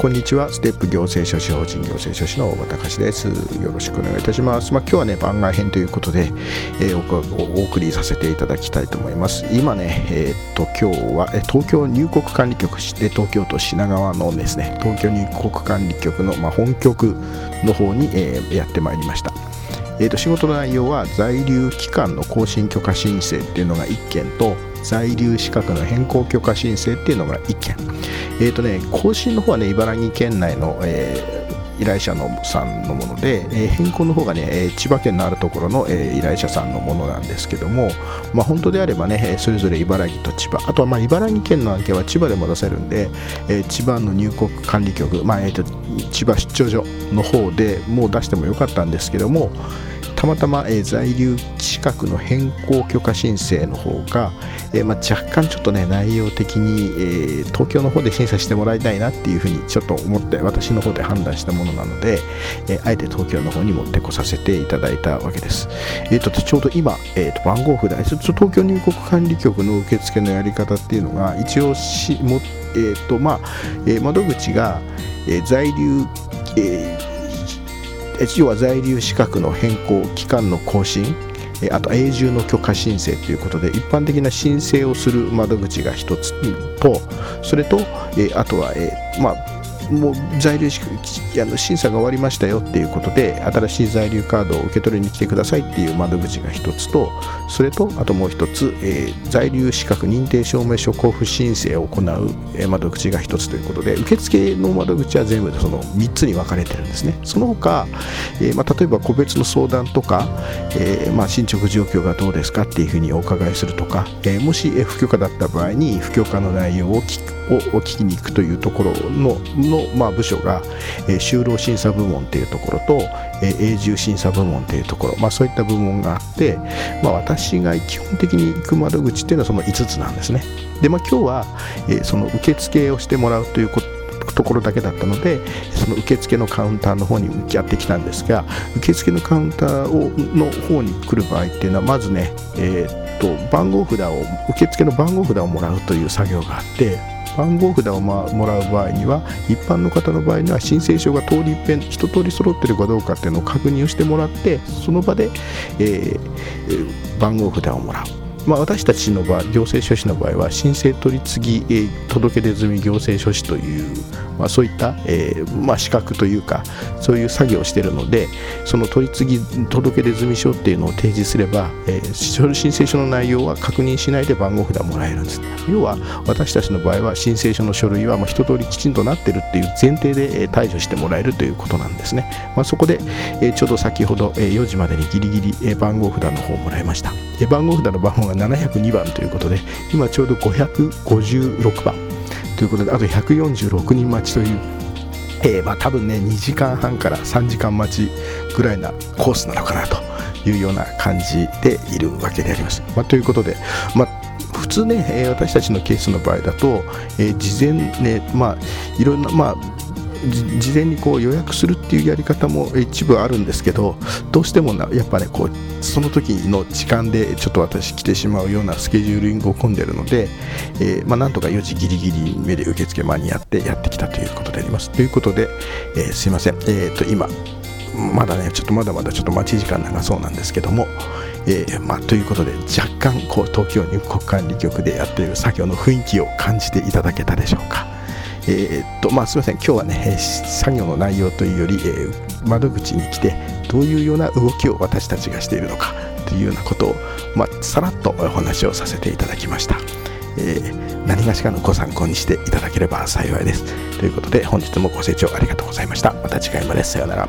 こんにちは。ステップ行政書士法人行政書士の大場隆です。よろしくお願いいたします。まあ、今日はね番外編ということで、えー、お送りさせていただきたいと思います。今ねえー、っと今日は東京入国管理局で東京都品川のですね東京入国管理局の、まあ、本局の方に、えー、やってまいりました。えーと、仕事の内容は在留期間の更新許可申請っていうのが1件と在留資格の変更許可申請っていうのが1件。えっ、ー、とね更新の方はね茨城県内の、えー、依頼者のさんのもので、えー、変更の方がね、え千葉県のあるところの、えー、依頼者さんのものなんですけども、まあ、本当であればね、それぞれ茨城と千葉、あとはまあ茨城県の案件は千葉でも出せるんで、えー、千葉の入国管理局、まあえーと千葉出張所の方でもう出してもよかったんですけども、たまたま、えー、在留資格の変更許可申請の方が、えー、まあ、若干ちょっとね内容的に、えー、東京の方で審査してもらいたいなっていうふうにちょっと思って私の方で判断したものなので、えあえて東京の方に持ってこさせていただいたわけです。えーと、ちょうど今、えーと、番号札えっと東京入国管理局の受付のやり方っていうのが一応しも、えーとまあえ窓口が、え在留、えー要は在留資格の変更期間の更新あと永住の許可申請ということで一般的な申請をする窓口が1つとそれとあとはまあもう在留あの審査が終わりましたよっていうことで新しい在留カードを受け取りに来てくださいっていう窓口が1つとそれとあともう1つ、えー、在留資格認定証明書交付申請を行う、え窓口が1つということで受付の窓口は全部でその3つに分かれてるんですね。その他、えー、まあ、例えば個別の相談とか、えー、まあ、進捗状況がどうですかっていうふうにお伺いするとか、えもし不許可だった場合に不許可の内容を聞くを聞きに行くというところのの、まあ、部署が、えー、就労審査部門というところと、えー、永住審査部門というところ、まあ、そういった部門があって、まあ、私が基本的に行く窓口っていうのはその5つなんですね。で、まあ、今日は、えー、その受付をしてもらうということころだけだったのでその受付のカウンターの方に向き合ってきたんですが受付のカウンターをの方に来る場合っていうのはまずね、えー、っと番号札を受付の番号札をもらうという作業があって番号札を、もらう場合には一般の方の場合には申請書が通り一遍一通り揃ってるかどうかっていうのを確認をしてもらってその場で、えー、番号札をもらう。まあ、私たちの場合行政書士の場合は申請取り次ぎ、えー、届出済み行政書士という、まあ、そういった、えーまあ、資格というかそういう作業をしているのでその取り次ぎ届出済書っていうのを提示すれば、えー、申請書の内容は確認しないで番号札もらえるんです要は私たちの場合は申請書の書類はもう一通りきちんとなってるっていう前提で、えー、対処してもらえるということなんですね、まあ、そこで、えー、ちょうど先ほど、えー、4時までにギリギリ、えー、番号札の方をもらいました、えー、番号札の番号が702番ということで今ちょうど556番。ということであと146人待ちという、えー、まあ多分ね2時間半から3時間待ちぐらいなコースなのかなというような感じでいるわけであります。まあ、ということで、まあ普通ね、私たちのケースの場合だと、えー、事前ね、まあ、いろんな、まあ、事前にこう予約するっていうやり方も一部あるんですけどどうしてもなやっぱねこうその時の時間でちょっと私来てしまうようなスケジューリングを組んでるので、えー、まあ、なんとか4時ギリギリ目で受付間に合ってやってきたということでありますということで、えー、すいません、えー、と今まだねちょっとまだまだちょっと待ち時間長そうなんですけども、えー、まあ、ということで若干こう東京入国管理局でやっている作業の雰囲気を感じていただけたでしょうか。えー、っとまあ、すみません今日はね作業の内容というより、えー、窓口に来てどういうような動きを私たちがしているのかというようなことを、まあ、さらっとお話をさせていただきました。えー、何がしかのご参考にしていただければ幸いです。ということで本日もご清聴ありがとうございました。また次回までさようなら。